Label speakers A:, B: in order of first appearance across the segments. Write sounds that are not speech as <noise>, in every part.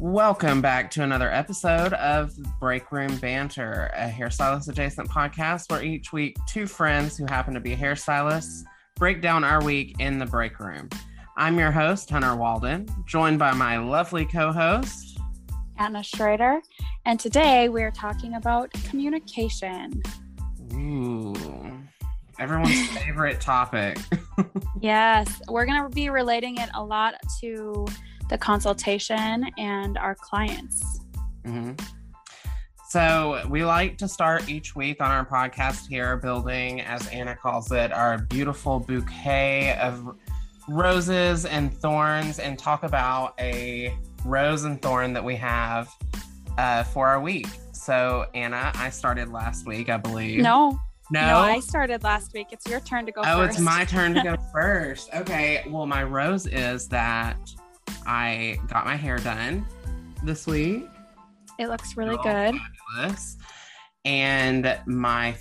A: Welcome back to another episode of Break Room Banter, a hairstylist adjacent podcast where each week two friends who happen to be hairstylists break down our week in the break room. I'm your host, Hunter Walden, joined by my lovely co host,
B: Anna Schrader. And today we're talking about communication.
A: Ooh, everyone's <laughs> favorite topic. <laughs>
B: yes, we're going to be relating it a lot to the consultation and our clients.
A: Mm-hmm. So, we like to start each week on our podcast here, building, as Anna calls it, our beautiful bouquet of roses and thorns, and talk about a rose and thorn that we have uh, for our week. So, Anna, I started last week, I believe.
B: No.
A: No.
B: No, I started last week. It's your turn to go
A: Oh,
B: first.
A: it's my turn to go <laughs> first. Okay. Well, my rose is that I got my hair done this week.
B: It looks really good.
A: Fabulous. And my,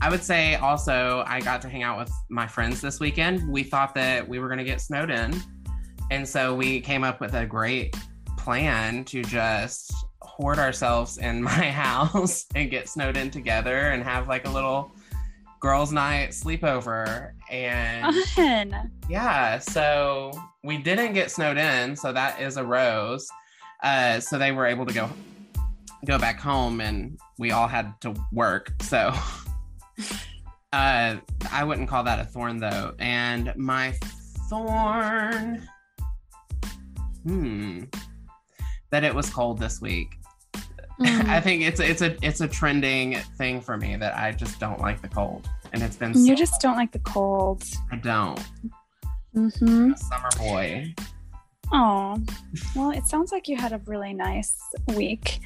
A: I would say also, I got to hang out with my friends this weekend. We thought that we were going to get snowed in. And so we came up with a great plan to just hoard ourselves in my <laughs> house and get snowed in together and have like a little girls' night sleepover. And
B: Fun.
A: yeah, so we didn't get snowed in, so that is a rose. Uh, so they were able to go go back home, and we all had to work. So <laughs> uh, I wouldn't call that a thorn though. And my thorn, hmm, that it was cold this week.
B: Mm. <laughs>
A: I think it's it's a it's a trending thing for me that I just don't like the cold, and it's been
B: you
A: so-
B: just don't like the cold.
A: I don't.
B: Mm-hmm.
A: Summer boy.
B: Oh, well, it sounds like you had a really nice week.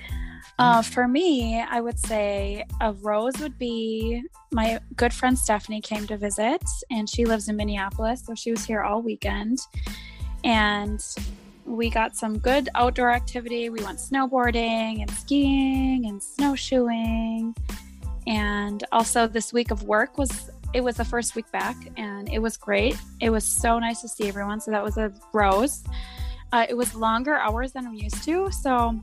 B: Uh, for me, I would say a rose would be my good friend Stephanie came to visit, and she lives in Minneapolis, so she was here all weekend. And we got some good outdoor activity. We went snowboarding and skiing and snowshoeing. And also, this week of work was it was the first week back, and it was great. It was so nice to see everyone. So that was a rose. Uh, it was longer hours than I'm used to, so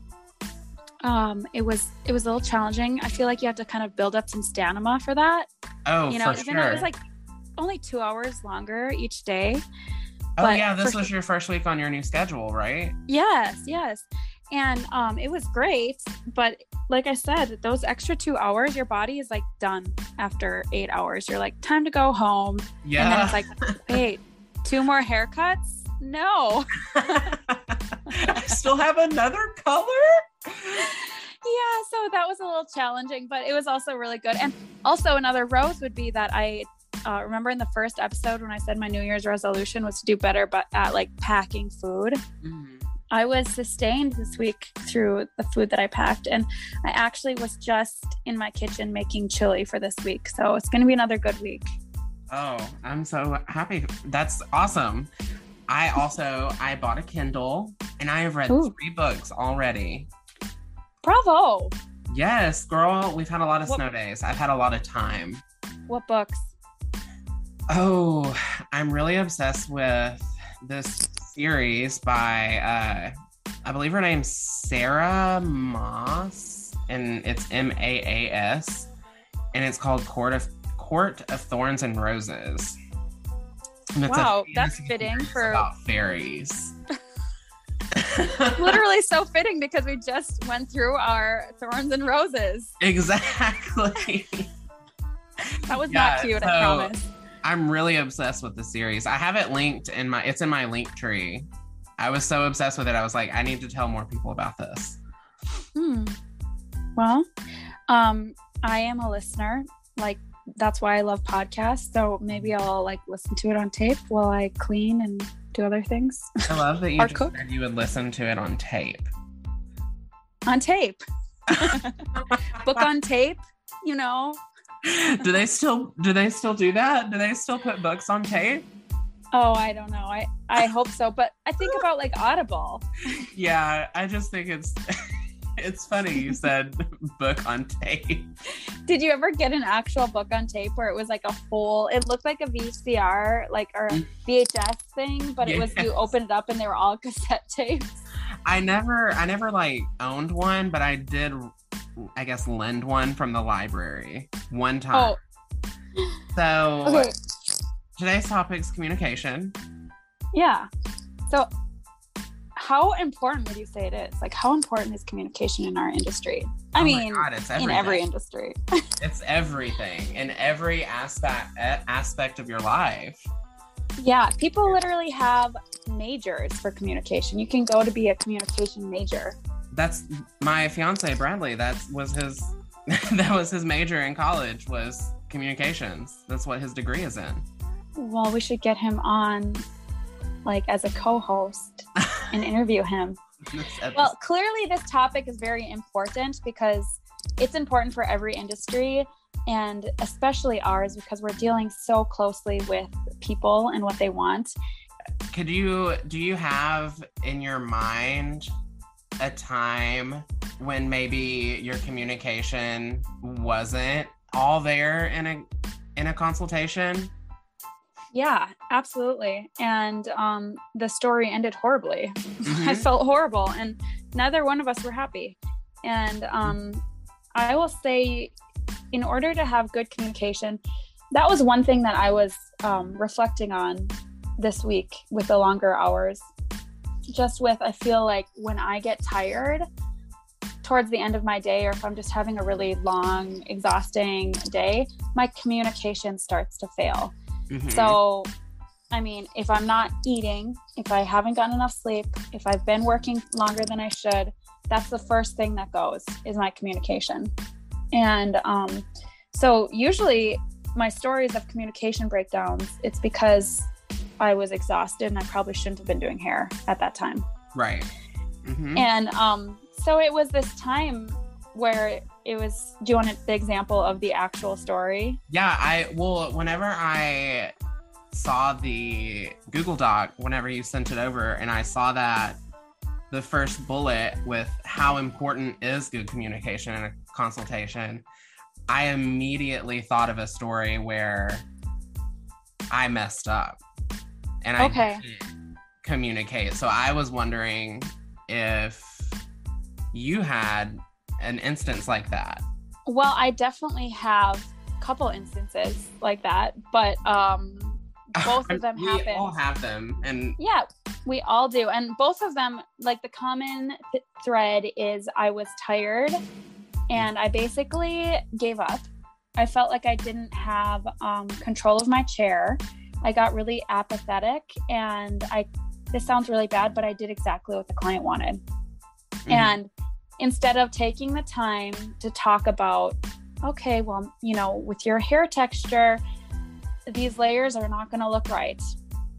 B: um, it was it was a little challenging. I feel like you have to kind of build up some stamina for that.
A: Oh,
B: you know, even
A: sure.
B: though it was like only two hours longer each day.
A: Oh,
B: but
A: yeah, this
B: for-
A: was your first week on your new schedule, right?
B: Yes, yes. And um, it was great. But like I said, those extra two hours, your body is like done after eight hours. You're like, time to go home.
A: Yeah.
B: And then it's like, <laughs> wait, two more haircuts? No. <laughs>
A: I still have another color.
B: Yeah, so that was a little challenging, but it was also really good. And also, another rose would be that I uh, remember in the first episode when I said my New Year's resolution was to do better, but at like packing food.
A: Mhm.
B: I was sustained this week through the food that I packed. And I actually was just in my kitchen making chili for this week. So it's going to be another good week.
A: Oh, I'm so happy. That's awesome. I also I bought a Kindle and I have read
B: Ooh.
A: three books already.
B: Bravo.
A: Yes, girl, we've had a lot of
B: What-
A: snow days. I've had a lot of time.
B: What books?
A: Oh, I'm really obsessed with this series by uh I believe her name's Sarah Maas and it's M A A S and it's called Court of Court of Thorns and Roses. And
B: Wow, that's fitting for-
A: about fairies. <laughs>
B: Literally so fitting because we just went through our thorns and roses.
A: exactly. <laughs>
B: That was
A: Yeah,
B: not cute, I promise.
A: I'm really obsessed with the series. I have it linked in my it's in my link tree. I was so obsessed with it. I was like, I need to tell more people about this.
B: Hmm. Well, um, I am a listener. Like that's why I love podcasts. So maybe I'll like listen to it on tape while I clean and do other things
A: I love that <laughs> you just
B: cook.
A: said you would listen to it on tape.
B: on tape. <laughs> Book on tape. You know. <laughs>
A: do they still do they still do that? Do they still put books on tape?
B: Oh, I don't know. I I hope so. But I think about like Audible.
A: Yeah, I just think it's <laughs> it's funny you said <laughs> book on tape.
B: Did you ever get an actual book on tape where it was like a whole? It looked like a VCR, like or. VHS thing, but it was you
A: Yes.
B: opened it up and they were all cassette tapes.
A: I never, I never like owned one, but I did, I guess, lend one from the library one oh. time.
B: Oh,
A: So
B: okay.
A: today's topic is communication.
B: Yeah. So, how important would you say it is? Like, how important is communication in our industry? I
A: Oh
B: mean,
A: God,
B: in every industry. <laughs>
A: It's everything in every aspect aspect of your life.
B: yeah, people literally have majors for communication. You can go to be a communication major.
A: That's my fiance Bradley. That was his. <laughs> that was his major in college was communications. That's what his degree is in.
B: Well, we should get him on, like, as a co-host <laughs> and interview him. Well, clearly, this topic is very important because it's important for every industry and especially ours because we're dealing so closely with people and what they want.
A: could you do you have in your mind a time when maybe your communication wasn't all there in a in a consultation?
B: Yeah, absolutely. And um, the story ended horribly. <laughs> I
A: Mhm.
B: felt horrible, and neither one of us were happy. And um, I will say, in order to have good communication, that was one thing that I was um, reflecting on this week with the longer hours. Just with, I feel like when I get tired towards the end of my day, or if I'm just having a really long, exhausting day, my communication starts to fail.
A: Mhm.
B: So, I mean, if I'm not eating, if I haven't gotten enough sleep, if I've been working longer than I should, that's the first thing that goes is my communication. And um, so, usually, my stories of communication breakdowns, it's because I was exhausted and I probably shouldn't have been doing hair at that time.
A: right. Mhm.
B: And um, so it was this time where it was. Do you want the example of the actual story?
A: Yeah, I well, whenever I saw the Google Doc, whenever you sent it over, and I saw that the first bullet with how important is good communication in a consultation, I immediately thought of a story where I messed up and I
B: Okay.
A: didn't communicate. So I was wondering if you had an instance like that.
B: Well, I definitely have a couple instances like that, but um, <laughs> both of them
A: we
B: happen.
A: all have them, and
B: Yeah, we all do. And both of them, like the common th- thread is I was tired and I basically gave up. I felt like I didn't have um, control of my chair. I got really apathetic and I, this sounds really bad, but I did exactly what the client wanted.
A: Mhm.
B: And instead of taking the time to talk about, okay, well, you know, with your hair texture, these layers are not going to look right.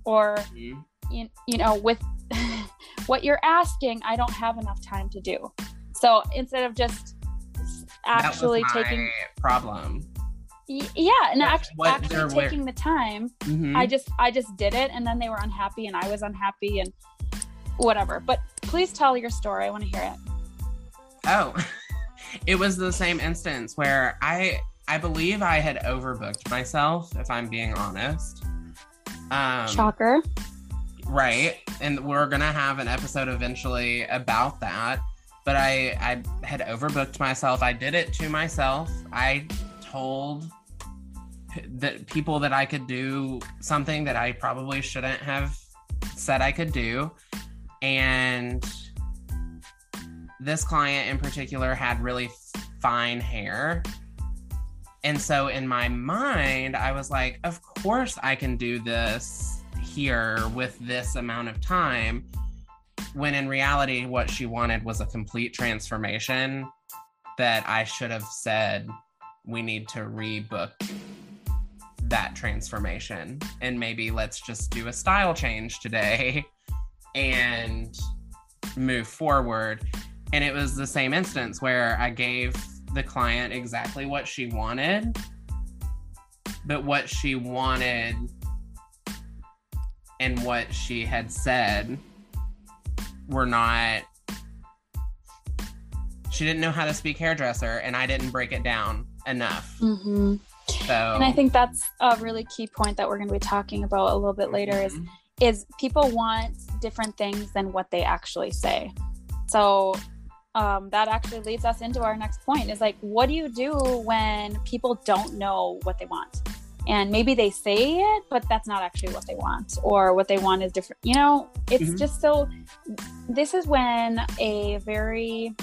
B: Or,
A: Mhm.
B: you, you know, with <laughs> what you're asking, I don't have enough time to do. So instead of just actually
A: that was my
B: taking,
A: problem.
B: Yeah, and
A: What-
B: act-
A: what
B: actually
A: they're
B: taking the time,
A: Mhm.
B: I just, I just did it, and then they were unhappy, and I was unhappy, and whatever. But please tell your story. I want to hear it.
A: Oh, <laughs> it was the same instance where I I believe I had overbooked myself, if I'm being honest. Um,
B: Shocker.
A: right, and we're gonna have an episode eventually about that. But I I had overbooked myself. I did it to myself. I told that people that I could do something that I probably shouldn't have said I could do, and this client in particular had really fine hair. And so in my mind, I was like, of course I can do this here with this amount of time. When in reality, what she wanted was a complete transformation that I should have said, we need to rebook that transformation. And maybe let's just do a style change today <laughs> and move forward. And it was the same instance where I gave the client exactly what she wanted, but what she wanted and what she had said were not. She didn't know how to speak hairdresser, and I didn't break it down enough.
B: hmm
A: So
B: And I think that's a really key point that we're going to be talking about a little bit later is
A: Mhm.
B: is people want different things than what they actually say. So um, that actually leads us into our next point is like, what do you do when people don't know what they want? And maybe they say it, but that's not actually what they want, or what they want is different. You know, it's
A: Mhm.
B: just so. This is when a very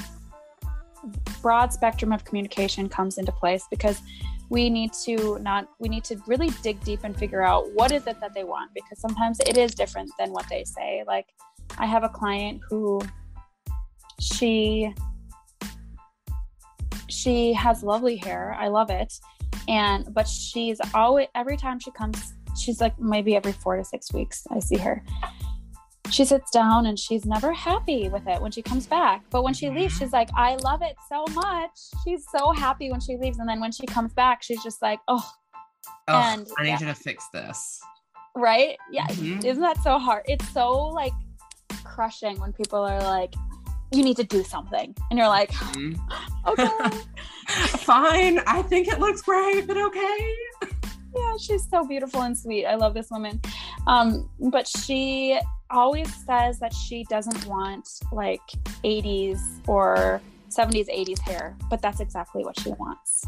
B: broad spectrum of communication comes into place because we need to not we need to really dig deep and figure out what is it that they want because sometimes it is different than what they say. Like i have a client who she she has lovely hair. I love it. And but she's always every time she comes she's like maybe every four to six weeks i see her she sits down and she's never happy with it when she comes back. But when she leaves,
A: Mhm.
B: she's like, I love it so much. She's so happy when she leaves. And then when she comes back, she's just like, oh, and-
A: I need
B: yeah.
A: you to fix this.
B: right? Yeah.
A: Mhm.
B: Isn't that so hard? It's so like crushing when people are like, you need to do something. And you're like,
A: Mhm.
B: okay. <laughs>
A: Fine. I think it looks great, but okay.
B: yeah, she's so beautiful and sweet. I love this woman. Um, but she always says that she doesn't want like 80s or 70s, 80s hair, but that's exactly what she wants.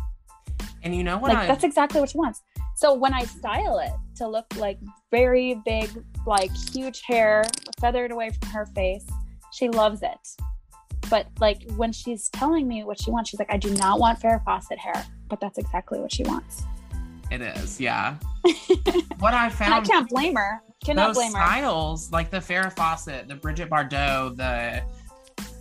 A: And you know what?
B: like that's exactly what she wants. So when I style it to look like very big, like huge hair feathered away from her face, she loves it. But like when she's telling me what she wants, she's like, I do not want Farrah Fawcett hair, but that's exactly what she wants.
A: it is. Yeah. <laughs> what I
B: And I can't blame her. Cannot
A: those
B: blame her.
A: styles, like the Farrah Fawcett, the Bridget Bardot, the,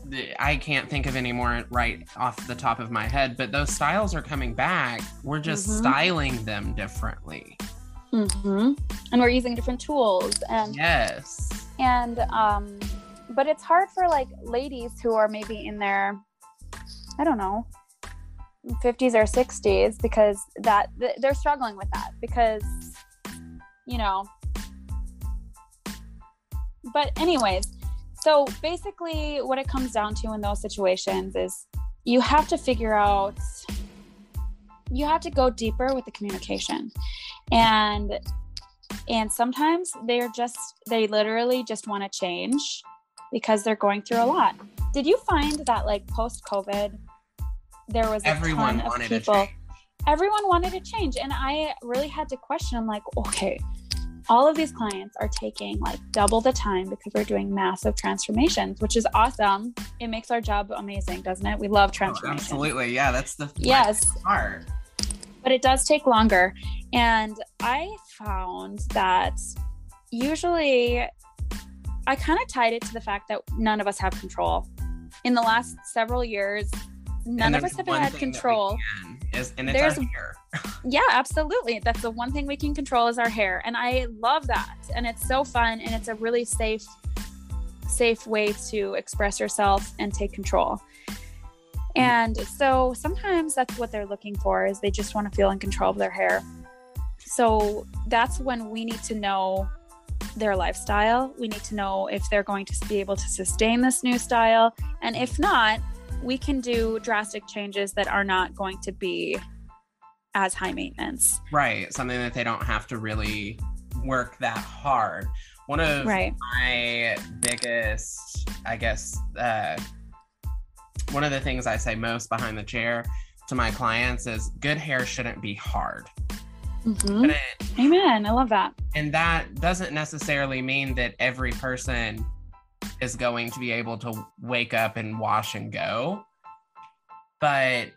A: the I can't think of any more right off the top of my head, but those styles are coming back. We're just
B: Mhm.
A: styling them differently.
B: hmm And we're using different tools and
A: Yes.
B: and um but it's hard for like ladies who are maybe in their I don't know 50s or 60s because that th- they're struggling with that because you know but anyways so basically what it comes down to in those situations is you have to figure out you have to go deeper with the communication and and sometimes they're just they literally just want to change because they're going through a lot did you find that like post covid there was a
A: Everyone
B: ton of
A: wanted to
B: people
A: change.
B: everyone wanted to change and i really had to question i'm like okay all of these clients are taking like double the time because we're doing massive transformations which is awesome it makes our job amazing doesn't it we love
A: Oh,
B: transformation
A: absolutely. Yeah, that's the
B: yes
A: part.
B: but it does take longer. And I found that usually I kind of tied it to the fact that none of us have control. In the last several years, none of us have had
A: thing that we
B: control.
A: Is, and it's
B: There's-
A: our hair. <laughs>
B: Yeah, absolutely. That's the one thing we can control is our hair. And I love that. And it's so fun and it's a really safe safe way to express yourself and take control. Mm. And so sometimes that's what they're looking for is they just want to feel in control of their hair. So that's when we need to know their lifestyle. We need to know if they're going to be able to sustain this new style. And if not, we can do drastic changes that are not going to be as high maintenance.
A: Right. Something that they don't have to really work that hard. One of
B: Right.
A: my biggest, I guess, uh, one of the things I say most behind the chair to my clients is good hair shouldn't be hard.
B: Mhm.
A: It-
B: Amen. I love that.
A: and that doesn't necessarily mean that every person is going to be able to wake up and wash and go. But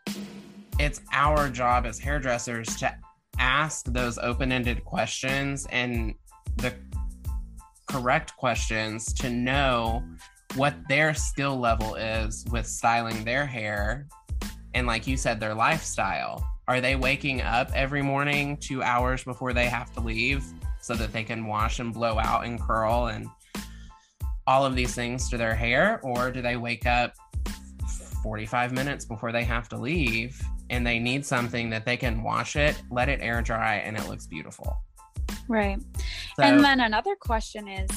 A: it's our job as hairdressers to ask those open ended questions and the correct questions to know what their skill level is with styling their hair and, like you said, their lifestyle. Are they waking up every morning two hours before they have to leave so that they can wash and blow out and curl and all of these things to their hair? Or do they wake up 45 minutes before they have to leave and they need something that they can wash it, let it air dry, and it looks beautiful?
B: Right.
A: So,
B: and then another question is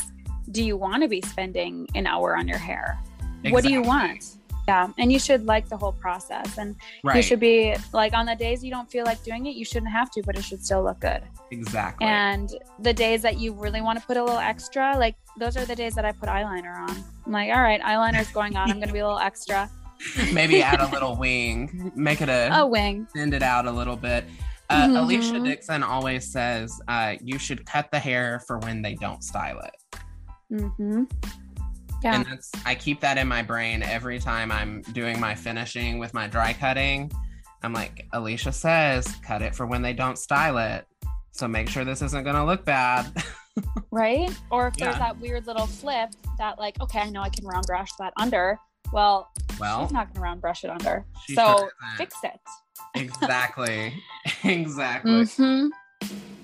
B: do you want to be spending an hour on your hair? What do you want? Yeah, and you should like the whole process, and
A: Right.
B: you should be like on the days you don't feel like doing it, you shouldn't have to, but it should still look good.
A: exactly.
B: And the days that you really want to put a little extra, like those are the days that I put eyeliner on. I'm like, all right, eyeliner's going on. I'm going to be a little extra. <laughs>
A: Maybe add a <laughs> little wing, make it a
B: A wing.
A: send it out a little bit. Uh,
B: Mhm.
A: Alicia Dixon always says uh, you should cut the hair for when they don't style it.
B: Mm-hmm. Yeah.
A: And that's I keep that in my brain every time I'm doing my finishing with my dry cutting. I'm like, Alicia says, cut it for when they don't style it. So make sure this isn't gonna look bad. <laughs>
B: right? Or if there's that weird little flip that, like, okay, I know I can round brush that under. Well,
A: well,
B: she's not going to round brush it under. so
A: sure
B: fix it.
A: exactly. <laughs> exactly.
B: Mhm.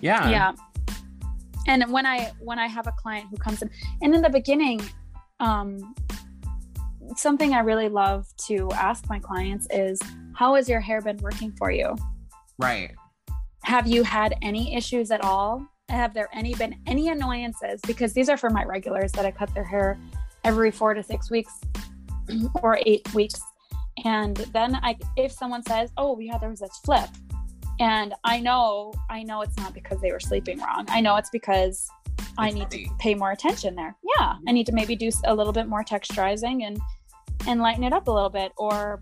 A: Yeah.
B: yeah and when i when i have a client who comes in and in the beginning um something i really love to ask my clients is how has your hair been working for you?
A: Right.
B: have you had any issues at all? Have there any been any annoyances? Because these are for my regulars that i cut their hair every four to six weeks <clears throat> or eight weeks. And then i if someone says oh yeah there was this flip and i know i know it's not because they were sleeping wrong. I know it's because i need to pay more attention there yeah i need to maybe do a little bit more texturizing and and lighten it up a little bit or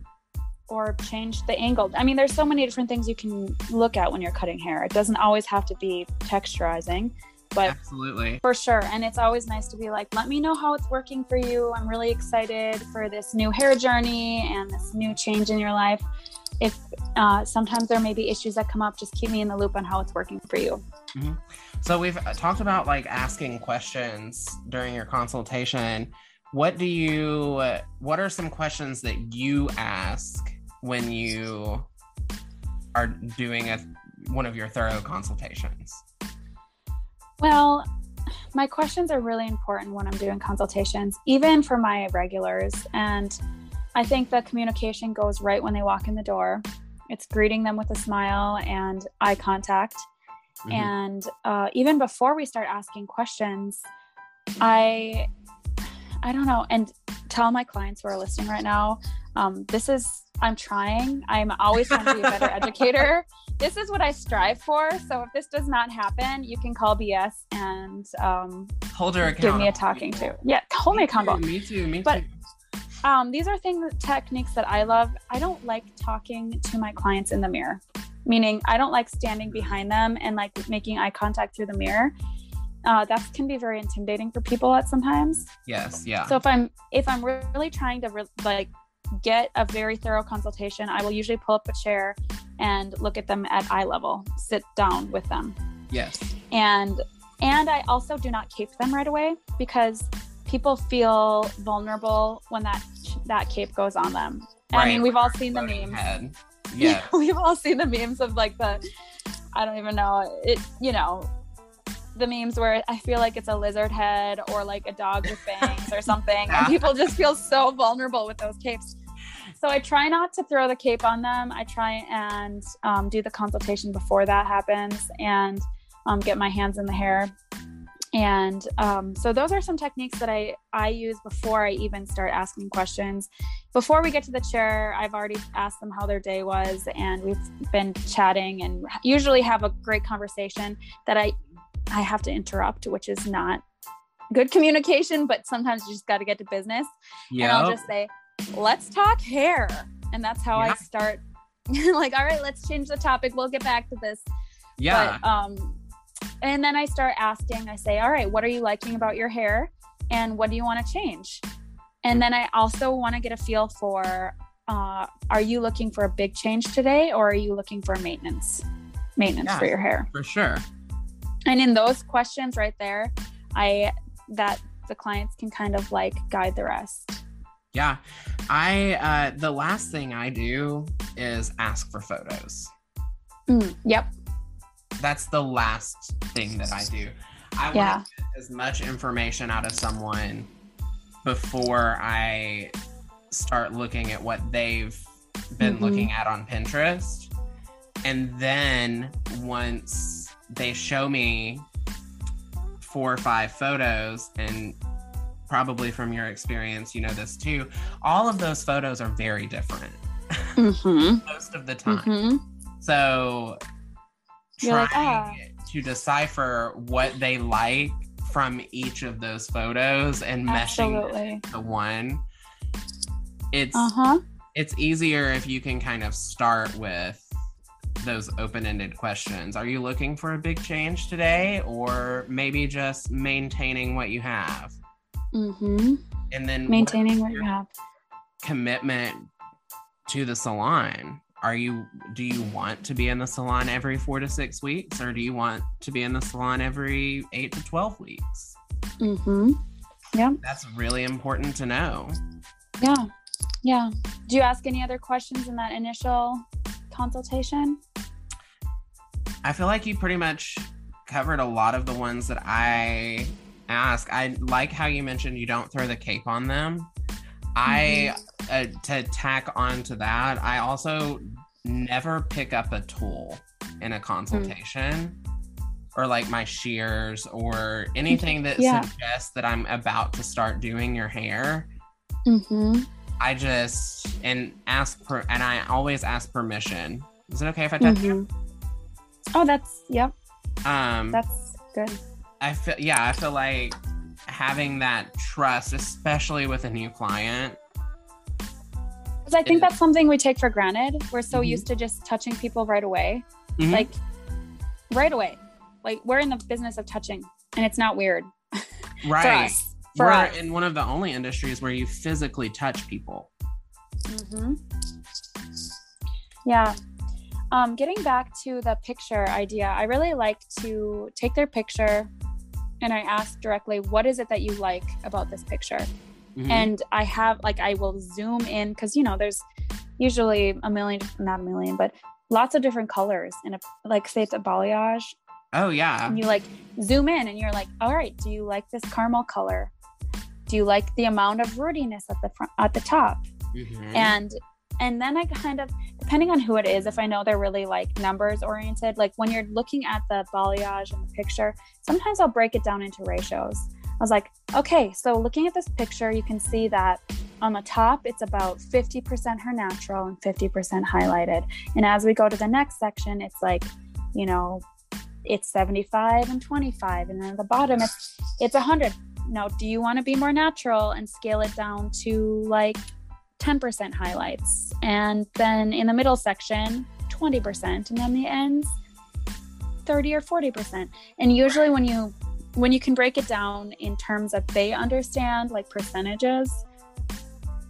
B: or change the angle i mean there's so many different things you can look at when you're cutting hair it doesn't always have to be texturizing but
A: Absolutely.
B: for sure. And it's always nice to be like, let me know how it's working for you. I'm really excited for this new hair journey and this new change in your life. If uh, sometimes there may be issues that come up, just keep me in the loop on how it's working for you.
A: So we've talked about like asking questions during your consultation. What do you what are some questions that you ask when you are doing a one of your thorough consultations?
B: Well, my questions are really important when I'm doing consultations, even for my regulars. And I think the communication goes right when they walk in the door. It's greeting them with a smile and eye contact.
A: Mhm.
B: and uh, even before we start asking questions i i don't know and tell my clients who are listening right now um, this is i'm trying i'm always trying to be a better <laughs> educator this is what i strive for so if this does not happen you can call bs and um,
A: Hold her
B: give me a talking to yeah hold me
A: Me too,
B: accountable
A: Me too. Me
B: But-
A: too.
B: um, these are things techniques that I love. I don't like talking to my clients in the mirror, meaning I don't like standing behind them and like making eye contact through the mirror. Uh, that can be very intimidating for people at sometimes.
A: Yes. Yeah.
B: So if I'm if I'm really trying to re- like get a very thorough consultation, I will usually pull up a chair and look at them at eye level, sit down with them
A: yes.
B: and and i also do not cape them right away because people feel vulnerable when that that cape goes on them i mean we've all seen the memes
A: Head. <laughs> Yeah. <laughs>
B: we've all seen the memes of like the i don't even know it you know the memes where i feel like it's a lizard head or like a dog with bangs or something
A: Yeah.
B: and <laughs> people just feel so vulnerable with those capes so I try not to throw the cape on them. I try and um, do the consultation before that happens and um, get my hands in the hair. And um, so those are some techniques that I, I use before I even start asking questions. Before we get to the chair, I've already asked them how their day was and we've been chatting and usually have a great conversation that I I have to interrupt, which is not good communication, but sometimes you just got to get to business and I'll just say, let's talk hair. And that's how
A: Yeah.
B: I start. <laughs> like, all right, let's change the topic. We'll get back to this.
A: Yeah.
B: But, um, and then I start asking, I say, all right, what are you liking about your hair? And what do you want to change? And then I also want to get a feel for uh, are you looking for a big change today or are you looking for maintenance? Maintenance for your hair.
A: For sure.
B: And in those questions right there, I that the clients can kind of like guide the rest.
A: Yeah. I uh the last thing I do is ask for photos.
B: Mm, yep.
A: That's the last thing that I do. I
B: Yeah.
A: want to get as much information out of someone before I start looking at what they've been
B: Mhm.
A: looking at on Pinterest. And then once they show me four or five photos and probably from your experience, you know this too. All of those photos are very different
B: Mm-hmm. <laughs>
A: most of the time.
B: Mm-hmm.
A: So
B: You're like,
A: trying to decipher what they like from each of those photos and meshing
B: Absolutely.
A: into one. It's
B: Uh huh.
A: it's easier if you can kind of start with those open-ended questions. Are you looking for a big change today or maybe just maintaining what you have?
B: Mm-hmm.
A: And then
B: Maintaining what
A: your
B: you have.
A: commitment to the salon. Are you do you want to be in the salon every 4 to 6 weeks or do you want to be in the salon every 8 to 12 weeks?
B: Mm-hmm.
A: Yeah that's really important to know.
B: Yeah. Yeah. Do you ask any other questions in that initial consultation?
A: I feel like you pretty much covered a lot of the ones that I ask. I like how you mentioned you don't throw the cape on them. I uh, to tack on to that, I also never pick up a tool in a consultation or like my shears or anything that
B: Yeah.
A: suggests that I'm about to start doing your hair.
B: Mm-hmm.
A: I just and ask per and I always ask permission. Is it okay if I touch you?
B: Oh, that's yep.
A: Um
B: That's good.
A: I feel yeah, I feel like having that trust, especially with a new client.
B: Because I think that's something we take for granted. We're so
A: Mhm.
B: used to just touching people right away.
A: Mhm.
B: Like right away. Like we're in the business of touching and it's not weird <laughs> for
A: right.
B: us. For
A: We're
B: us.
A: in one of the only industries where you physically touch people.
B: hmm Yeah. Um, getting back to the picture idea, I really like to take their picture and I ask directly, what is it that you like about this picture?
A: Mhm.
B: And I have, like, I will zoom in because, you know, there's usually a million, not a million, but lots of different colors in a, like, say it's a balayage.
A: oh yeah.
B: And you like zoom in and you're like, all right, do you like this caramel color? Do you like the amount of rootiness at the front, at the top?
A: Mhm.
B: and and then i kind of depending on who it is if i know they're really like numbers oriented like when you're looking at the balayage and the picture sometimes i'll break it down into ratios i was like okay so looking at this picture you can see that on the top it's about 50% her natural and 50% highlighted. And as we go to the next section it's like you know it's 75 and 25 and then at the bottom it's it's 100 now do you want to be more natural and scale it down to like 10% highlights? And then in the middle section 20% and then the ends 30 or 40% and usually when you when you can break it down in terms of they understand like percentages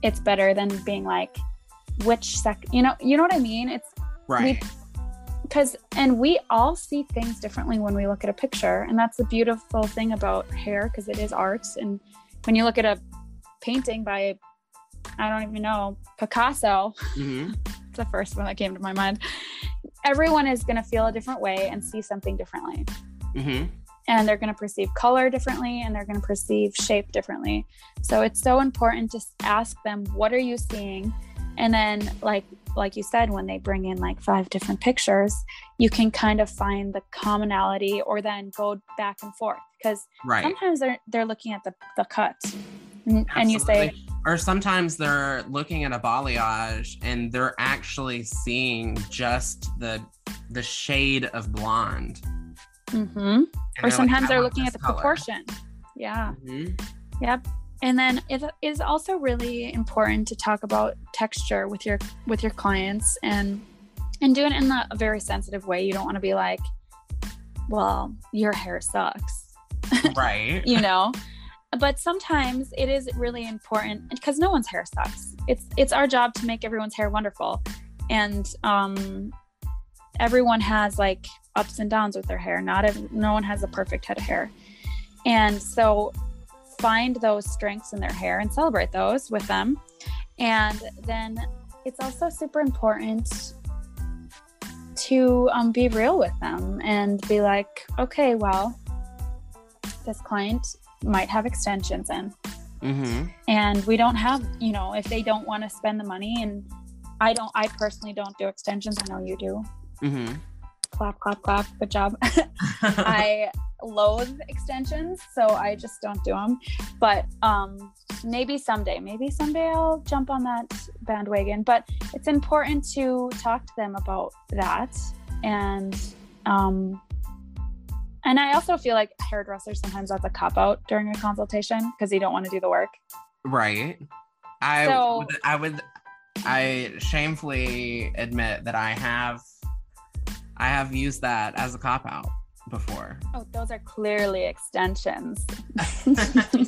B: it's better than being like which sec you know you know what i mean it's
A: right.
B: because and we all see things differently when we look at a picture and that's the beautiful thing about hair because it is art and when you look at a painting by i don't even know picasso
A: Mhm.
B: it's <laughs> the first one that came to my mind everyone is going to feel a different way and see something differently
A: Mhm.
B: And they're going to perceive color differently and they're going to perceive shape differently so it's so important to ask them what are you seeing and then like like you said when they bring in like five different pictures you can kind of find the commonality or then go back and forth because
A: Right.
B: sometimes they're they're looking at the the cut and, and you say
A: or sometimes they're looking at a balayage and they're actually seeing just the the shade of blonde.
B: Mm-hmm. Or
A: like,
B: sometimes
A: "I
B: they're looking at the
A: color."
B: proportion yeah
A: Mhm.
B: Yep. And then it is also really important to talk about texture with your with your clients and and do it in a very sensitive way. You don't want to be like, well, your hair sucks,
A: Right. <laughs>
B: you know? but sometimes it is really important because no one's hair sucks. It's it's our job to make everyone's hair wonderful. And um everyone has like ups and downs with their hair. Not every, no one has a perfect head of hair. And so find those strengths in their hair and celebrate those with them. And then it's also super important to um, be real with them and be like, okay, well, this client might have extensions in,
A: hmm
B: and we don't have, you know, if they don't want to spend the money, and I don't, I personally don't do extensions. I know you do.
A: hmm
B: Clap, clap, clap. Good job. <laughs> <laughs> I loathe extensions, so I just don't do them. But um, maybe someday, maybe someday I'll jump on that bandwagon. But it's important to talk to them about that, and um, and I also feel like hairdressers sometimes that's a cop out during a consultation because you don't want to do the work.
A: Right. I
B: So-
A: would, I would I shamefully admit that I have I have used that as a cop out before.
B: Oh, those are clearly extensions. <laughs>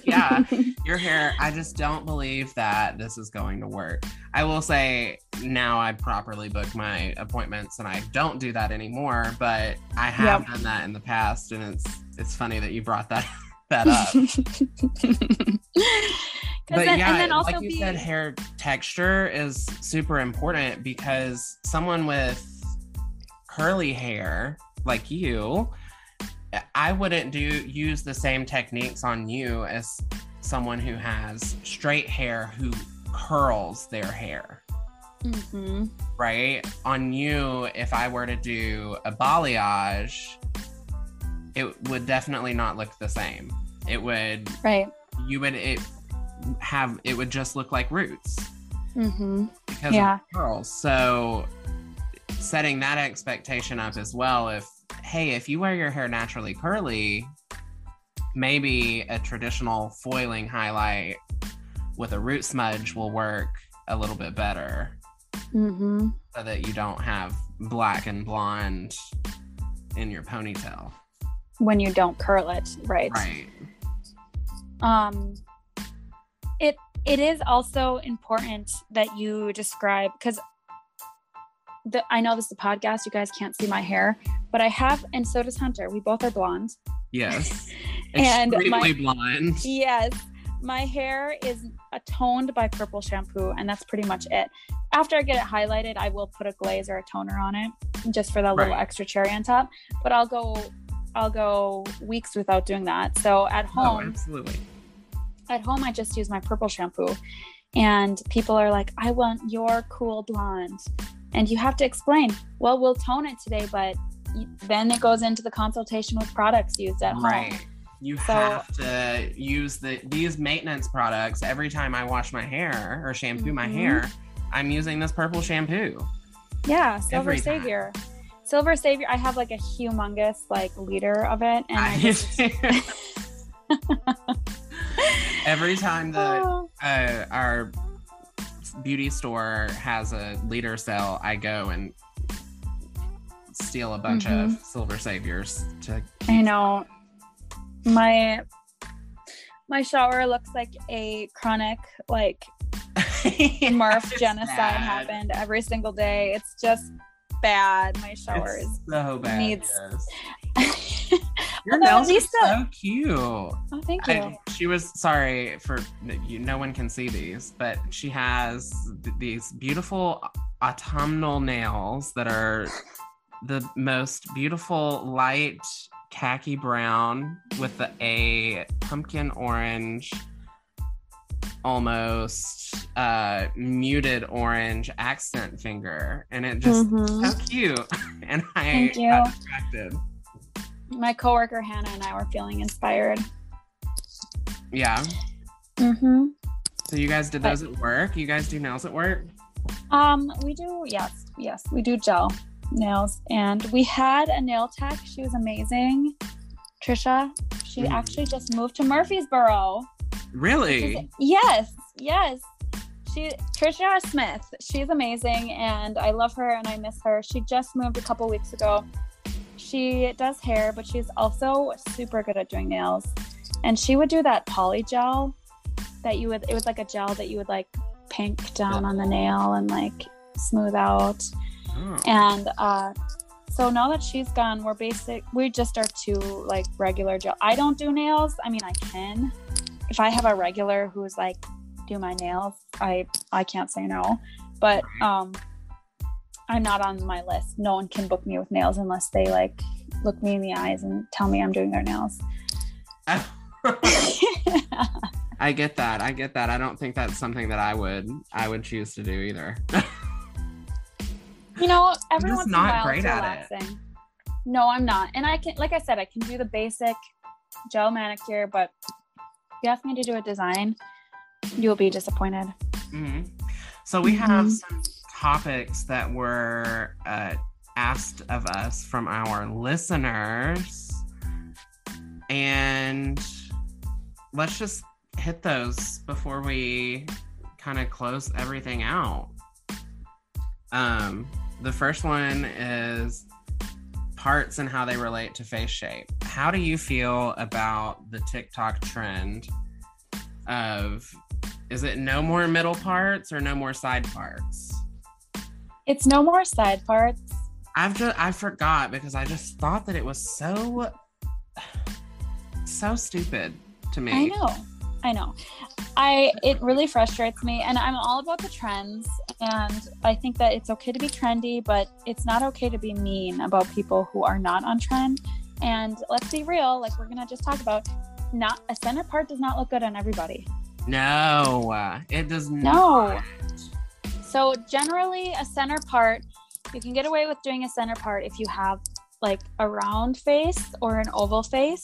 A: Yeah. <laughs> Your hair, I just don't believe that this is going to work. I will say now I properly book my appointments and I don't do that anymore, but I have
B: Yep.
A: done that in the past and it's it's funny that you brought that <laughs> that up. but
B: then-
A: yeah,
B: and then also
A: like you
B: be,
A: said, hair texture is super important because someone with curly hair like you, I wouldn't do use the same techniques on you as someone who has straight hair who curls their hair.
B: Mhm.
A: Right on you, if I were to do a balayage, it would definitely not look the same. It would
B: right.
A: you would it have it would just look like roots
B: hmm
A: because
B: Yeah.
A: of curls. So setting that expectation up as well if hey, if you wear your hair naturally curly, maybe a traditional foiling highlight with a root smudge will work a little bit better
B: hmm
A: so that you don't have black and blonde in your ponytail.
B: When you don't curl it, right?
A: Right.
B: um it it is also important that you describe because the i know this is a podcast you guys can't see my hair but i have and so does hunter. We both are blonde
A: Yes. <laughs>
B: And my-
A: blonde.
B: yes. My hair is toned by purple shampoo and that's pretty much it. After i get it highlighted i will put a glaze or a toner on it just for that little extra cherry on top. But i'll go i'll go weeks without doing that. So at
A: Oh,
B: home
A: absolutely.
B: at home i just use my purple shampoo. And people are like i want your cool blonde and you have to explain well we'll tone it today but then it goes into the consultation with products used at home
A: Right. You
B: So-
A: have to use the these maintenance products every time I wash my hair or shampoo my
B: Mhm.
A: hair. I'm using this purple shampoo.
B: yeah silver
A: Every time.
B: savior silver savior i have like a humongous like liter of it and I just, <laughs> <laughs>
A: every time the
B: Oh,
A: uh, our beauty store has a liter sale, I go and steal a bunch of
B: Mhm.
A: silver saviors to
B: i know my my shower looks like a chronic like <laughs> Murph
A: It's
B: genocide
A: bad.
B: happened every single day. It's just bad. My shower
A: It's
B: is.
A: so bad.
B: needs-
A: yes. <laughs> Your nails are so cute.
B: oh, thank you.
A: I, she was sorry for you. No one can see these, but she has th- these beautiful autumnal nails that are the most beautiful light khaki brown with the a pumpkin orange, almost uh, muted orange accent finger, and it just
B: Mhm.
A: so cute. <laughs> And I got distracted.
B: My coworker Hannah and I were feeling inspired.
A: Yeah.
B: Mm-hmm.
A: So you guys did those at work? You guys do nails at work?
B: Um, we do yes, yes, we do gel nails, and we had a nail tech. She was amazing, Trisha. She
A: Mm.
B: actually just moved to Murfreesboro.
A: Really?
B: She's- yes, yes. She Trisha Smith. She's amazing, and I love her and I miss her. She just moved a couple weeks ago. She does hair, but she's also super good at doing nails. And she would do that poly gel that you would. It was like a gel that you would like pink down on the nail and like smooth out.
A: Oh.
B: And uh, so now that she's gone, we're basic. We just are two like regular gel. I don't do nails. I mean, I can. If I have a regular who's like do my nails, I I can't say no. But um, I'm not on my list. No one can book me with nails unless they like look me in the eyes and tell me I'm doing their nails. <laughs>
A: I get that. I get that. I don't think that's something that I would I would choose to do either.
B: you know, everyone's
A: not great at it.
B: No, I'm not. And I can, like I said, I can do the basic gel manicure, but if you ask me to do a design, you'll be disappointed.
A: Mhm. So we have
B: Mhm.
A: some topics that were uh, asked of us from our listeners, and let's just hit those before we kind of close everything out. Um, the first one is parts and how they relate to face shape. How do you feel about the TikTok trend of is it no more middle parts or no more side parts?
B: It's no more side parts.
A: I've just I forgot because I just thought that it was so so stupid to me.
B: I know. I know. I it really frustrates me and I'm all about the trends and I think that it's okay to be trendy, but it's not okay to be mean about people who are not on trend. And let's be real, like we're gonna just talk about not a center part does not look good on everybody.
A: No, it does not.
B: No.
A: not.
B: So generally a center part, you can get away with doing a center part if you have like a round face or an oval face.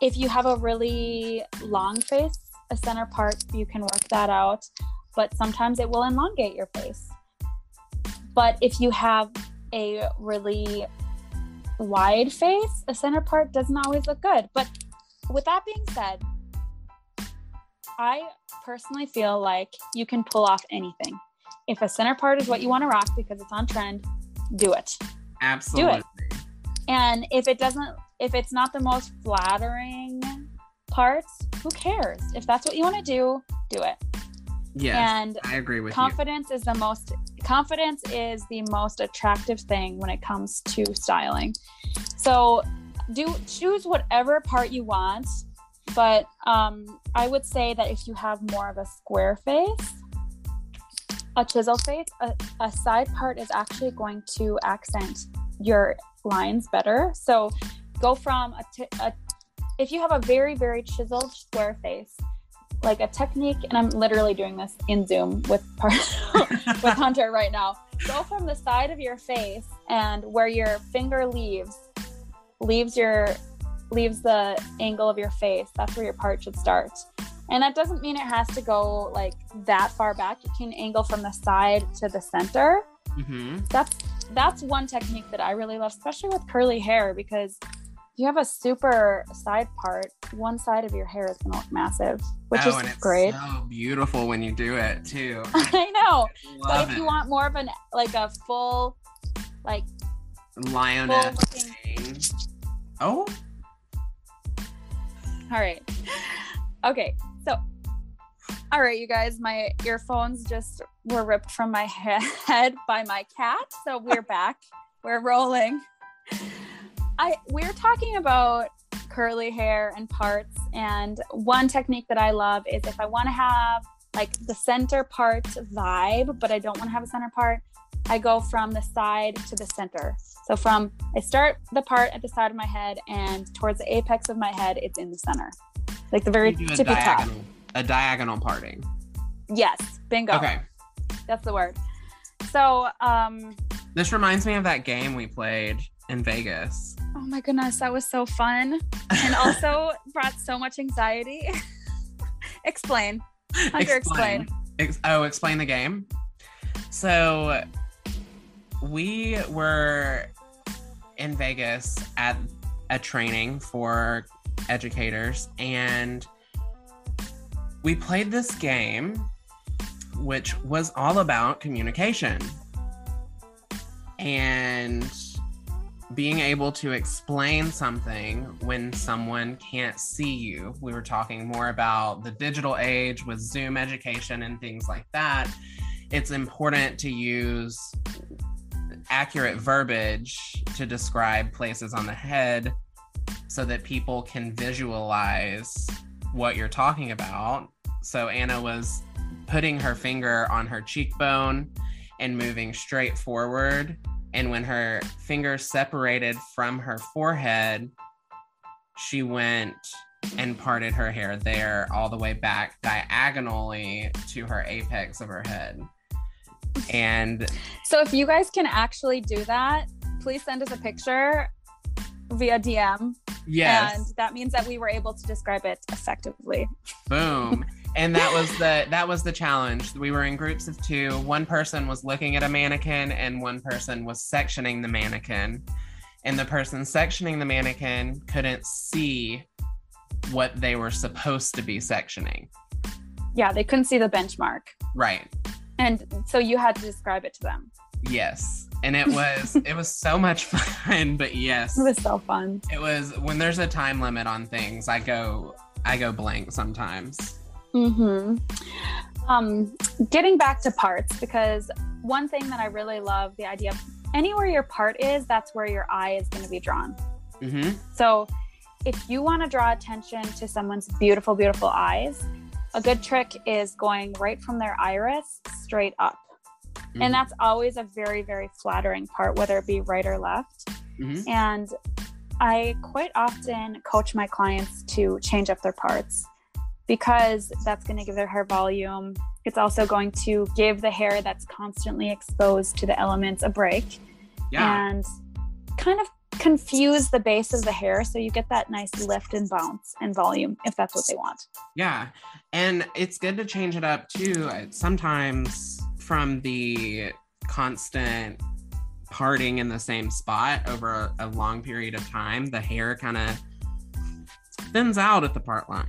B: If you have a really long face, a center part, you can work that out, but sometimes it will elongate your face. But if you have a really wide face, a center part doesn't always look good. But with that being said, I personally feel like you can pull off anything. If a center part is what you want to rock because it's on trend, do it.
A: Absolutely.
B: And if it doesn't, if it's not the most flattering parts, who cares? If that's what you want to do, do it.
A: Yes,
B: And
A: I agree with you.
B: confidence is the most confidence is the most attractive thing when it comes to styling. So do choose whatever part you want, but um, I would say that if you have more of a square face, a chisel face, a, a side part is actually going to accent your lines better. So go from a, t- a if you have a very very chiseled square face like a technique and i'm literally doing this in zoom with part <laughs> with hunter right now go from the side of your face and where your finger leaves leaves your leaves the angle of your face that's where your part should start and that doesn't mean it has to go like that far back you can angle from the side to the center
A: you. hmm
B: that's that's one technique that I really love, especially with curly hair, because you have a super side part. One side of your hair is gonna look massive, which
A: oh, and
B: is
A: it's
B: great.
A: so beautiful when you do it too. <laughs>
B: I know, but if
A: it.
B: you want more of an like a full, like
A: lioness.
B: full
A: mane. Oh,
B: all right, okay, so all right, you guys, my earphones just were ripped from my <laughs> head by my cat, so we're <laughs> back. we're rolling. I we're talking about curly hair and parts and one technique that I love is if I want to have like the center part vibe but I don't want to have a center part I go from the side to the center. So from I start the part at the side of my head and towards the apex of my head it's in the center. Like the very
A: you do a
B: tippy top.
A: diagonal, a diagonal parting.
B: yes bingo.
A: Okay,
B: that's the word. So um
A: this reminds me of that game we played in Vegas.
B: oh my goodness that was so fun and <laughs> also brought so much anxiety. <laughs> Explain. Hunter, explain.
A: Ex- oh, explain the game. So we were in Vegas at a training for educators, and we played this game, which was all about communication and being able to explain something when someone can't see you. We were talking more about the digital age with Zoom education and things like that. It's important to use accurate verbiage to describe places on the head so that people can visualize what you're talking about. So Anna was putting her finger on her cheekbone and moving straight forward and when her fingers separated from her forehead, she went and parted her hair there all the way back diagonally to her apex of her head. And
B: So if you guys can actually do that, please send us a picture via DM.
A: Yes.
B: And that means that we were able to describe it effectively.
A: Boom. <laughs> and that was the that was the challenge. We were in groups of two. One person was looking at a mannequin and one person was sectioning the mannequin. And the person sectioning the mannequin couldn't see what they were supposed to be sectioning.
B: Yeah, they couldn't see the benchmark.
A: Right.
B: And so you had to describe it to them.
A: Yes. And it was it was so much <laughs> fun, but yes.
B: It was so fun.
A: It was when there's a time limit on things, I go I go blank sometimes.
B: Mm-hmm. Um, getting back to parts, because one thing that I really love the idea of anywhere your part is, that's where your eye is going to be drawn.
A: Mm-hmm.
B: So if you want to draw attention to someone's beautiful, beautiful eyes, a good trick is going right from their iris straight up.
A: Mm-hmm.
B: And that's always a very, very flattering part, whether it be right or left.
A: Mhm.
B: And I quite often coach my clients to change up their parts because that's going to give their hair volume. It's also going to give the hair that's constantly exposed to the elements a break
A: Yeah.
B: and kind of confuse the base of the hair so you get that nice lift and bounce and volume if that's what they want.
A: Yeah. And it's good to change it up too. uh, Sometimes from the constant parting in the same spot over a, a long period of time, the hair kind of thins out at the part line.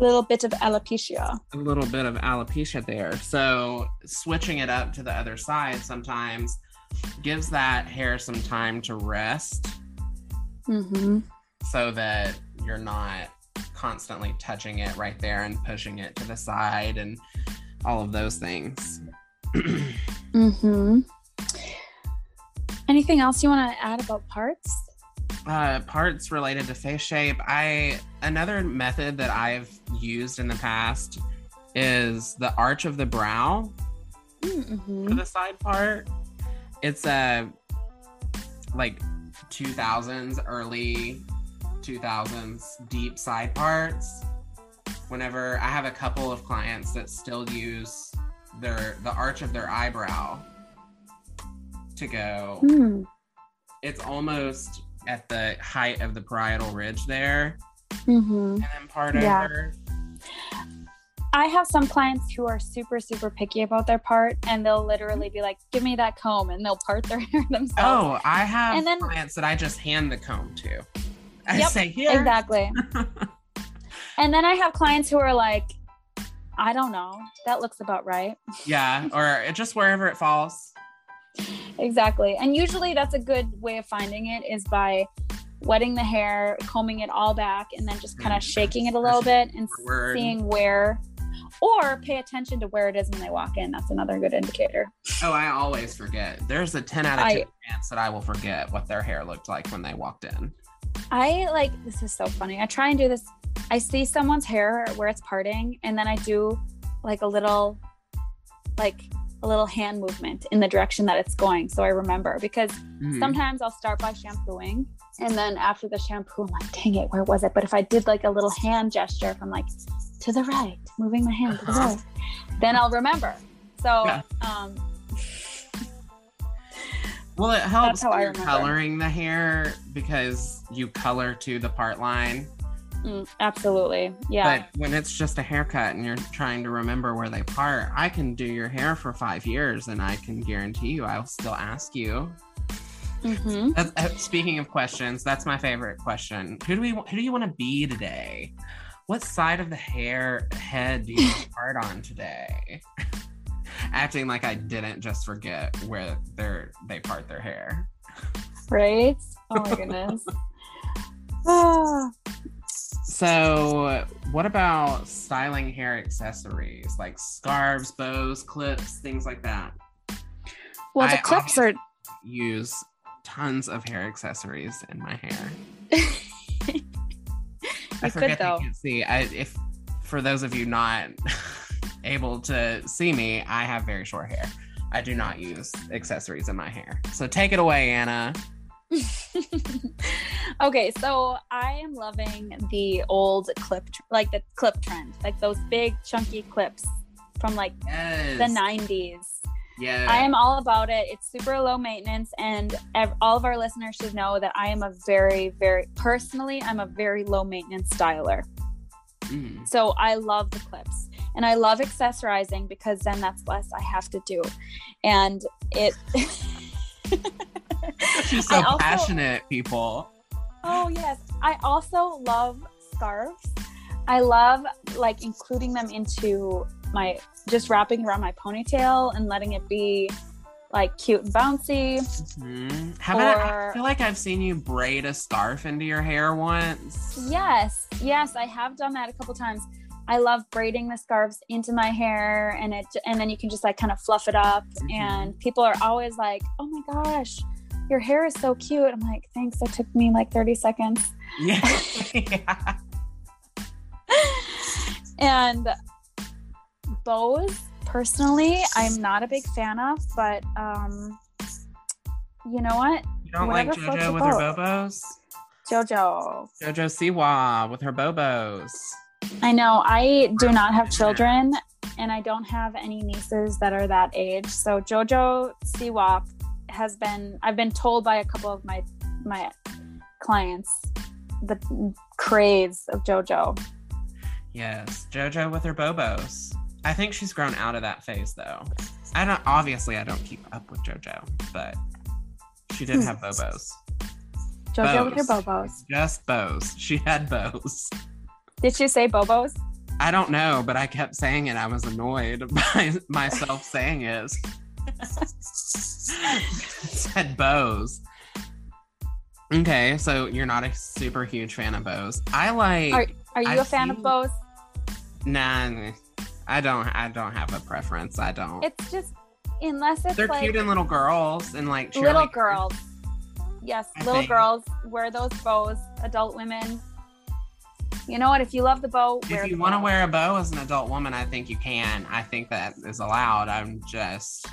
B: A little bit of alopecia.
A: A little bit of alopecia there. So switching it up to the other side sometimes gives that hair some time to rest
B: Mm-hmm.
A: so that you're not constantly touching it right there and pushing it to the side and all of those things. <clears throat>
B: Mm-hmm. Anything else you want to add about parts?
A: uh, parts related to face shape, I another method that I've used in the past is the arch of the brow
B: Mm-hmm.
A: for the side part. It's a like 2000s, early 2000s deep side parts. Whenever I have a couple of clients that still use their the arch of their eyebrow to go
B: Mm.
A: it's almost at the height of the parietal ridge there
B: Mm-hmm.
A: and then part
B: Yeah.
A: over
B: I have some clients who are super, super picky about their part, and they'll literally be like, "Give me that comb," and they'll part their <laughs> hair themselves.
A: oh i have
B: And then-
A: clients that i just hand the comb to i
B: Yep,
A: say here
B: exactly. <laughs> and then I have clients who are like, "I don't know, that looks about right."
A: yeah or it- just wherever it falls
B: Exactly. And usually that's a good way of finding it is by wetting the hair, combing it all back, and then just kind of
A: Mm.
B: shaking it a little bit and
A: Forward.
B: seeing where, or pay attention to where it is when they walk in. That's another good indicator.
A: oh i always forget there's a 10 out of 10
B: I-
A: chance that i will forget what their hair looked like when they walked in
B: I like this is so funny. I try and do this. I see someone's hair where it's parting, and then I do like a little, like a little hand movement in the direction that it's going, so I remember. Because
A: Mhm.
B: sometimes I'll start by shampooing, and then after the shampoo, I'm like, dang it, where was it? But if I did like a little hand gesture from like to the right, moving my hand to the
A: Uh-huh.
B: right, then I'll remember. So,
A: Yeah.
B: um,
A: well it helps
B: how
A: you're coloring the hair because you color to the part line
B: mm, absolutely, yeah.
A: But when it's just a haircut and you're trying to remember where they part, I can do your hair for five years and I can guarantee you I'll still ask you.
B: hmm
A: That's, uh, speaking of questions, that's my favorite question. Who do we? Who do you want to be today? What side of the hair head do you part on today? <laughs> Acting like I didn't just forget where they part their hair.
B: Right? Oh my <laughs> goodness. Ah. <sighs>
A: So, what about styling hair accessories like scarves, bows, clips, things like that?
B: Well, the
A: I
B: clips are.
A: Use tons of hair accessories in my hair. <laughs> <laughs> I
B: could
A: forget
B: though.
A: you can see. I, if for those of you not <laughs> able to see me, I have very short hair. I do not use accessories in my hair. So take it away, Anna. <laughs>
B: okay, so I am loving the old clip, tr- like the clip trend, like those big chunky clips from like
A: Yes.
B: the 90s.
A: Yeah.
B: I am all about it. It's super low maintenance, and ev- all of our listeners should know that I am a very, very personally, I'm a very low maintenance styler.
A: Mm.
B: So I love the clips, and I love accessorizing because then that's less I have to do, and it. <laughs>
A: She's so
B: also-
A: passionate, people.
B: Oh yes, I also love scarves. I love like including them into my just wrapping around my ponytail and letting it be like cute and bouncy.
A: hmm Haven't I, I feel like I've seen you braid a scarf into your hair once.
B: Yes, yes, I have done that a couple times. I love braiding the scarves into my hair and it and then you can just like kind of fluff it up
A: Mhm.
B: and people are always like, "Oh my gosh, your hair is so cute." I'm like, "Thanks, it took me like 30 seconds."
A: Yeah. yeah. <laughs> <laughs>
B: and bows personally i'm not a big fan of but um you know what
A: You don't like
B: Whatever floats
A: JoJo with her bobos?
B: jojo
A: JoJo Siwa with her bobos.
B: i know i do not have children and i don't have any nieces that are that age so jojo siwa has been i've been told by a couple of my my clients the craze of jojo
A: Yes, JoJo with her bobos. I think she's grown out of that phase though. I don't obviously I don't keep up with JoJo, but she did have <laughs> bobos.
B: jojo with her bobos
A: Just bows. She had bows.
B: did she say bobos
A: I don't know, but I kept saying it. I was annoyed <laughs> by myself saying it. <laughs> said bows. Okay, so you're not a super huge fan of bows. I like
B: are, are you
A: I've
B: a fan of bows
A: nah. I don't. I don't have a preference. I don't.
B: it's just unless it's
A: They're
B: like
A: cute in little girls and like
B: little girls. Yes,
A: I
B: little
A: think-
B: girls wear those bows. Adult women. You know what? If you love the bow,
A: If you want to wear a bow as an adult woman, I think you can. I think that is allowed. I'm just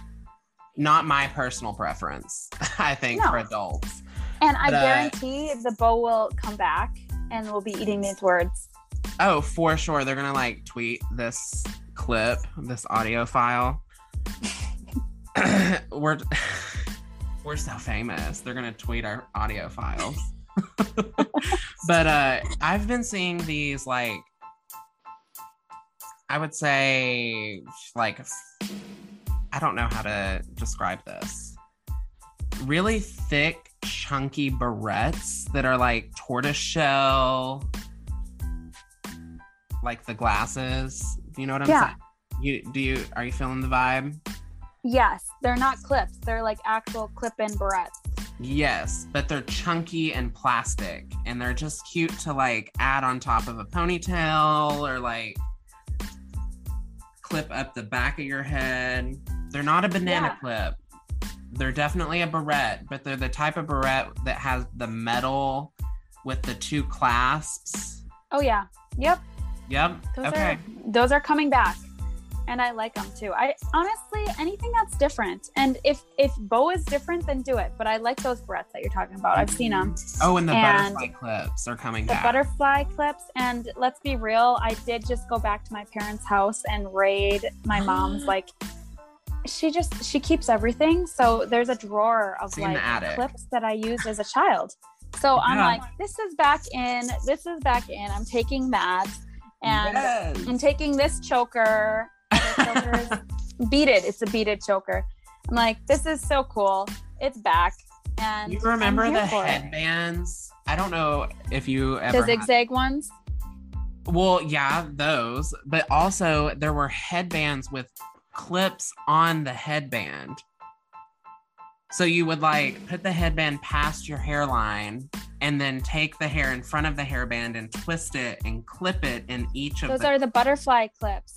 A: not my personal preference. <laughs> I think
B: No.
A: for adults.
B: and I
A: but, uh,
B: guarantee the bow will come back and we'll be eating these words.
A: Oh, for sure. They're gonna like tweet this clip, this audio file. <laughs> <clears throat> we're <sighs> we're so famous. They're gonna tweet our audio files. <laughs> but uh I've been seeing these like I would say like I don't know how to describe this. Really thick, chunky barrettes that are like tortoise shell like the glasses. Do you know what I'm
B: Yeah.
A: saying? You do you are you feeling the vibe?
B: Yes, they're not clips. They're like actual clip-in barrettes.
A: Yes, but they're chunky and plastic and they're just cute to like add on top of a ponytail or like clip up the back of your head. They're not a banana
B: Yeah.
A: clip. They're definitely a barrette, but they're the type of barrette that has the metal with the two clasps.
B: Oh yeah. Yep.
A: Yep.
B: Those
A: okay.
B: are those are coming back. And I like them too. I honestly anything that's different. And if if bow is different, then do it. But I like those barrettes that you're talking about. I've seen them.
A: Oh, and the
B: And
A: butterfly clips are coming
B: the
A: back.
B: butterfly clips and let's be real i did just go back to my parents house and raid my mom's <gasps> like she just she keeps everything so there's a drawer of like clips that i used as a child so i'm
A: Yeah.
B: like this is back in this is back in i'm taking that and
A: Yes.
B: i'm taking this choker <laughs> beaded it's a beaded choker i'm like this is so cool it's back and
A: You remember the
B: it.
A: headbands? I don't know if you ever.
B: the
A: had-
B: zigzag ones
A: Well, yeah, those, but also there were headbands with clips on the headband. So you would like put the headband past your hairline and then take the hair in front of the hairband and twist it and clip it in each of
B: those
A: the
B: are the butterfly clips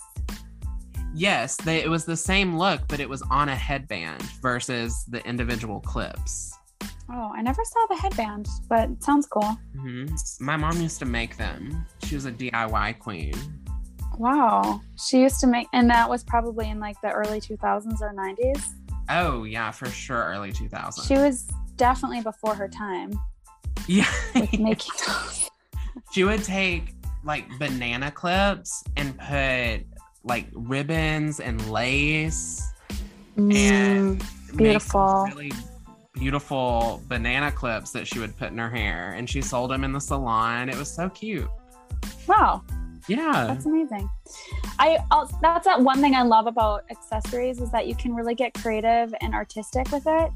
A: Yes, they, it was the same look, but it was on a headband versus the individual clips.
B: Oh, I never saw the headband, but it sounds cool.
A: hmm My mom used to make them. She was a DIY queen.
B: Wow. She used to make, and that was probably in like the early 2000s or 90s.
A: Oh yeah, for sure, early 2000s.
B: She was definitely before her time
A: yeah, <laughs>
B: making those.
A: she would take like banana clips and put like ribbons and lace and
B: Mm, beautiful.
A: make really beautiful banana clips that she would put in her hair, and she sold them in the salon. It was so cute.
B: wow,
A: Yeah,
B: that's amazing. I I'll, that's that one thing I love about accessories is that you can really get creative and artistic with it,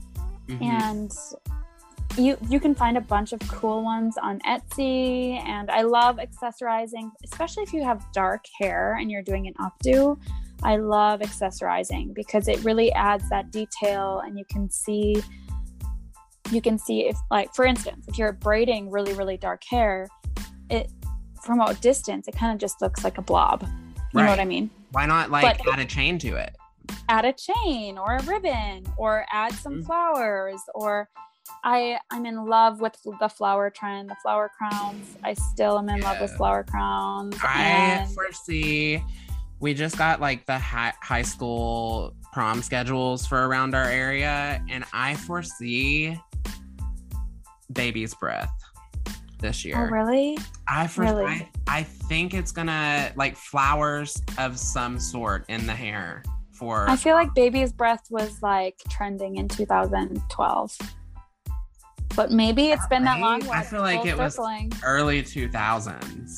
A: Mhm.
B: and you you can find a bunch of cool ones on Etsy. And I love accessorizing, especially if you have dark hair and you're doing an updo. I love accessorizing because it really adds that detail, and you can see you can see if like for instance if you're braiding really really dark hair it from a distance it kind of just looks like a blob. You know what i mean?
A: Why not like
B: But-
A: add a chain to it?
B: add a chain or a ribbon or add some
A: Mm.
B: flowers or i i'm in love with the flower trend the flower crowns. I still am in love with flower crowns
A: I
B: and
A: foresee we just got like the high, high school prom schedules for around our area, and I foresee baby's breath this
B: oh
A: year.
B: really
A: I, for,
B: Really?
A: I I think it's gonna like flowers of some sort in the hair for
B: i feel like baby's breath was like trending in 2012 but maybe it's been that long
A: I feel like it was- early 2000s.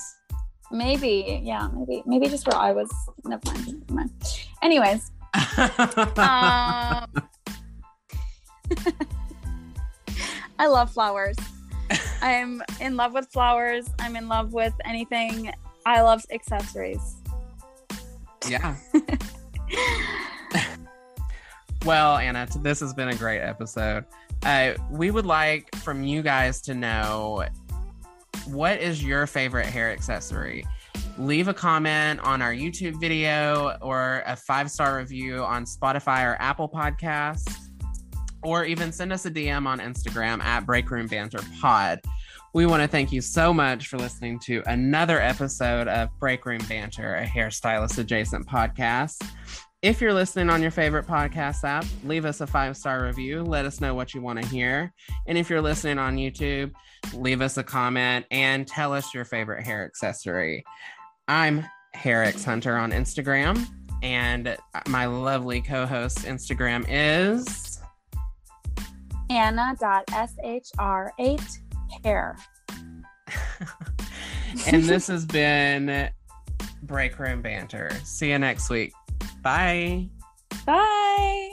B: Maybe, yeah, maybe, maybe just where I was. Never mind. Never mind. Anyways, <laughs> um, <laughs> I love flowers. I'm in love with flowers. I'm in love with anything. I love accessories.
A: yeah. <laughs> Well, Anna, this has been a great episode. Uh, we would like from you guys to know what is your favorite hair accessory? Leave a comment on our YouTube video or a five star review on Spotify or Apple Podcasts, or even send us a DM on Instagram at Breakroom Banter Pod. We want to thank you so much for listening to another episode of Breakroom Banter, a hairstylist adjacent podcast. If you're listening on your favorite podcast app, leave us a five star review. Let us know what you want to hear. And if you're listening on YouTube, leave us a comment and tell us your favorite hair accessory. I'm HairxHunter on Instagram, and my lovely co host Instagram is.
B: Anna.shr8 hair. <laughs>
A: and this has been Break Room Banter. See you next week. Bye.
B: Bye.